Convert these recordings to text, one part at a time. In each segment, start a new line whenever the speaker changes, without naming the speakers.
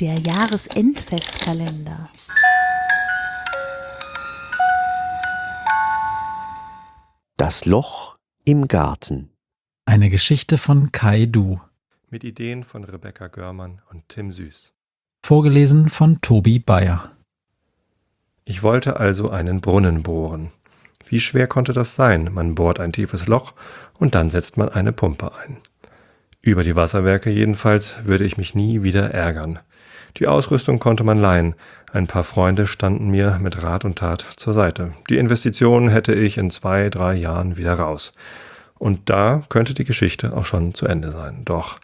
Der Jahresendfestkalender.
Das Loch im Garten.
Eine Geschichte von Kai Du.
Mit Ideen von Rebecca Görmann und Tim Süß.
Vorgelesen von Tobi Bayer.
Ich wollte also einen Brunnen bohren. Wie schwer konnte das sein? Man bohrt ein tiefes Loch und dann setzt man eine Pumpe ein. Über die Wasserwerke jedenfalls würde ich mich nie wieder ärgern. Die Ausrüstung konnte man leihen. Ein paar Freunde standen mir mit Rat und Tat zur Seite. Die Investition hätte ich in zwei, drei Jahren wieder raus. Und da könnte die Geschichte auch schon zu Ende sein. Doch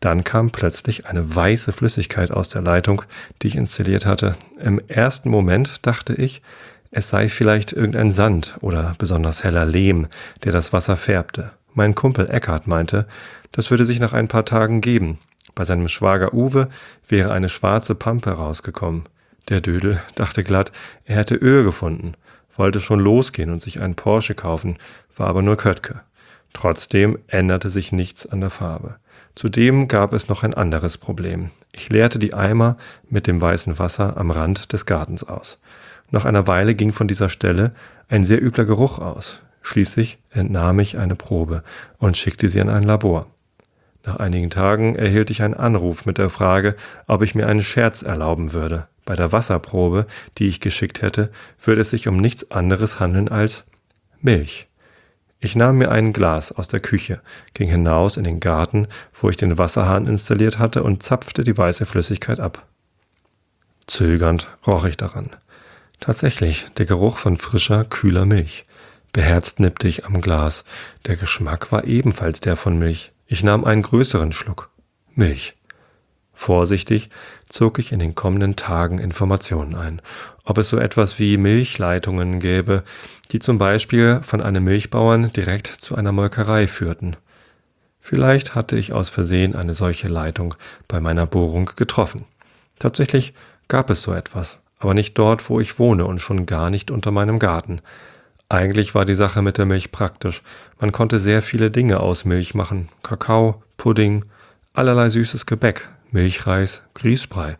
dann kam plötzlich eine weiße Flüssigkeit aus der Leitung, die ich installiert hatte. Im ersten Moment dachte ich, es sei vielleicht irgendein Sand oder besonders heller Lehm, der das Wasser färbte. Mein Kumpel Eckhard meinte, das würde sich nach ein paar Tagen geben. Bei seinem Schwager Uwe wäre eine schwarze Pampe rausgekommen. Der Dödel dachte glatt, er hätte Öl gefunden, wollte schon losgehen und sich einen Porsche kaufen, war aber nur Köttke. Trotzdem änderte sich nichts an der Farbe. Zudem gab es noch ein anderes Problem. Ich leerte die Eimer mit dem weißen Wasser am Rand des Gartens aus. Nach einer Weile ging von dieser Stelle ein sehr übler Geruch aus. Schließlich entnahm ich eine Probe und schickte sie an ein Labor. Nach einigen Tagen erhielt ich einen Anruf mit der Frage, ob ich mir einen Scherz erlauben würde. Bei der Wasserprobe, die ich geschickt hätte, würde es sich um nichts anderes handeln als Milch. Ich nahm mir ein Glas aus der Küche, ging hinaus in den Garten, wo ich den Wasserhahn installiert hatte, und zapfte die weiße Flüssigkeit ab. Zögernd roch ich daran. Tatsächlich, der Geruch von frischer, kühler Milch. Beherzt nippte ich am Glas. Der Geschmack war ebenfalls der von Milch. Ich nahm einen größeren Schluck. Milch. Vorsichtig zog ich in den kommenden Tagen Informationen ein, ob es so etwas wie Milchleitungen gäbe, die zum Beispiel von einem Milchbauern direkt zu einer Molkerei führten. Vielleicht hatte ich aus Versehen eine solche Leitung bei meiner Bohrung getroffen. Tatsächlich gab es so etwas, aber nicht dort, wo ich wohne und schon gar nicht unter meinem Garten. Eigentlich war die Sache mit der Milch praktisch. Man konnte sehr viele Dinge aus Milch machen. Kakao, Pudding, allerlei süßes Gebäck, Milchreis, Grießbrei.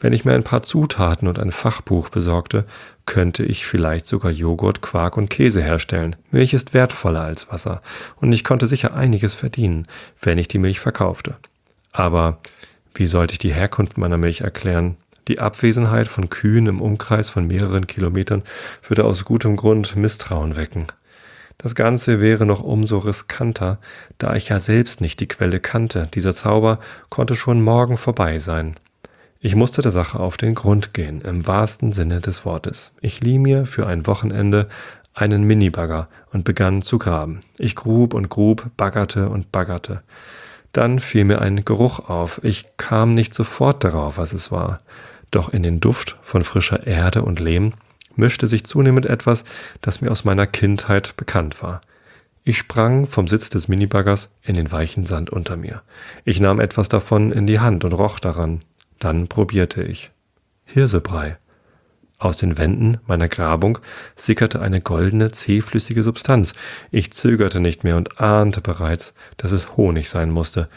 Wenn ich mir ein paar Zutaten und ein Fachbuch besorgte, könnte ich vielleicht sogar Joghurt, Quark und Käse herstellen. Milch ist wertvoller als Wasser und ich konnte sicher einiges verdienen, wenn ich die Milch verkaufte. Aber wie sollte ich die Herkunft meiner Milch erklären? Die Abwesenheit von Kühen im Umkreis von mehreren Kilometern würde aus gutem Grund Misstrauen wecken. Das Ganze wäre noch umso riskanter, da ich ja selbst nicht die Quelle kannte. Dieser Zauber konnte schon morgen vorbei sein. Ich musste der Sache auf den Grund gehen, im wahrsten Sinne des Wortes. Ich lieh mir für ein Wochenende einen Minibagger und begann zu graben. Ich grub und grub, baggerte und baggerte. Dann fiel mir ein Geruch auf. Ich kam nicht sofort darauf, was es war. Doch in den Duft von frischer Erde und Lehm mischte sich zunehmend etwas, das mir aus meiner Kindheit bekannt war. Ich sprang vom Sitz des Minibaggers in den weichen Sand unter mir. Ich nahm etwas davon in die Hand und roch daran. Dann probierte ich. Hirsebrei. Aus den Wänden meiner Grabung sickerte eine goldene, zähflüssige Substanz. Ich zögerte nicht mehr und ahnte bereits, dass es Honig sein musste.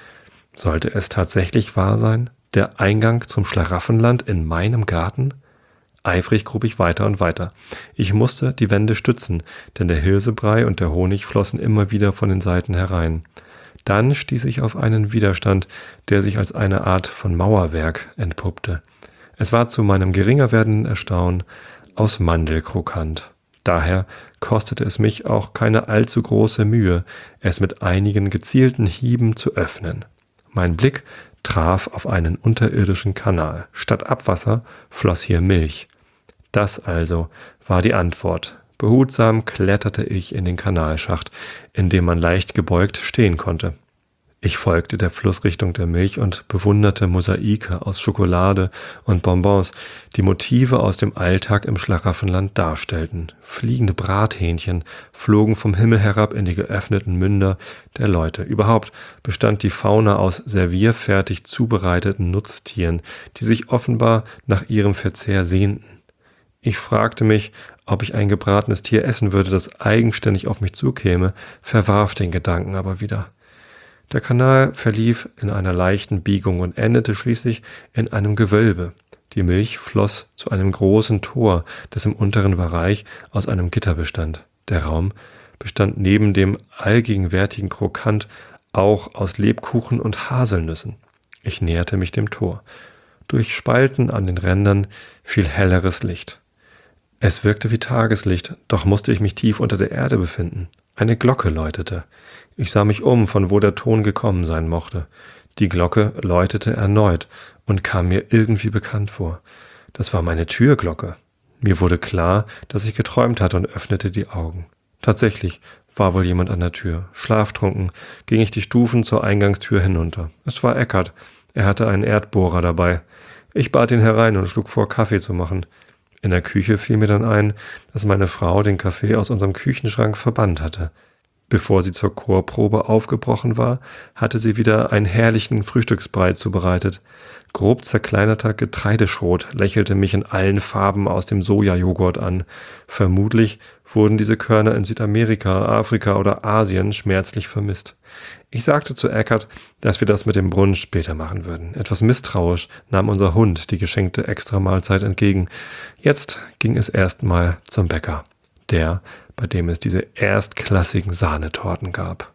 Sollte es tatsächlich wahr sein? Der Eingang zum Schlaraffenland in meinem Garten? Eifrig grub ich weiter und weiter. Ich musste die Wände stützen, denn der Hirsebrei und der Honig flossen immer wieder von den Seiten herein. Dann stieß ich auf einen Widerstand, der sich als eine Art von Mauerwerk entpuppte. Es war zu meinem geringer werdenden Erstaunen aus Mandelkrokant. Daher kostete es mich auch keine allzu große Mühe, es mit einigen gezielten Hieben zu öffnen. Mein Blick traf auf einen unterirdischen Kanal. Statt Abwasser floss hier Milch. Das also war die Antwort. Behutsam kletterte ich in den Kanalschacht, in dem man leicht gebeugt stehen konnte. Ich folgte der Flussrichtung der Milch und bewunderte Mosaike aus Schokolade und Bonbons, die Motive aus dem Alltag im Schlaraffenland darstellten. Fliegende Brathähnchen flogen vom Himmel herab in die geöffneten Münder der Leute. Überhaupt bestand die Fauna aus servierfertig zubereiteten Nutztieren, die sich offenbar nach ihrem Verzehr sehnten. Ich fragte mich, ob ich ein gebratenes Tier essen würde, das eigenständig auf mich zukäme, verwarf den Gedanken aber wieder. Der Kanal verlief in einer leichten Biegung und endete schließlich in einem Gewölbe. Die Milch floss zu einem großen Tor, das im unteren Bereich aus einem Gitter bestand. Der Raum bestand neben dem allgegenwärtigen Krokant auch aus Lebkuchen und Haselnüssen. Ich näherte mich dem Tor. Durch Spalten an den Rändern fiel helleres Licht. Es wirkte wie Tageslicht, doch musste ich mich tief unter der Erde befinden. Eine Glocke läutete. Ich sah mich um, von wo der Ton gekommen sein mochte. Die Glocke läutete erneut und kam mir irgendwie bekannt vor. Das war meine Türglocke. Mir wurde klar, dass ich geträumt hatte und öffnete die Augen. Tatsächlich war wohl jemand an der Tür. Schlaftrunken ging ich die Stufen zur Eingangstür hinunter. Es war Eckart. Er hatte einen Erdbohrer dabei. Ich bat ihn herein und schlug vor, Kaffee zu machen. In der Küche fiel mir dann ein, dass meine Frau den Kaffee aus unserem Küchenschrank verbannt hatte. Bevor sie zur Chorprobe aufgebrochen war, hatte sie wieder einen herrlichen Frühstücksbrei zubereitet. Grob zerkleinerter Getreideschrot lächelte mich in allen Farben aus dem Sojajoghurt an. Vermutlich wurden diese Körner in Südamerika, Afrika oder Asien schmerzlich vermisst. Ich sagte zu Eckert, dass wir das mit dem Brunnen später machen würden. Etwas misstrauisch nahm unser Hund die geschenkte Extramahlzeit entgegen. Jetzt ging es erstmal zum Bäcker. Der bei dem es diese erstklassigen Sahnetorten gab.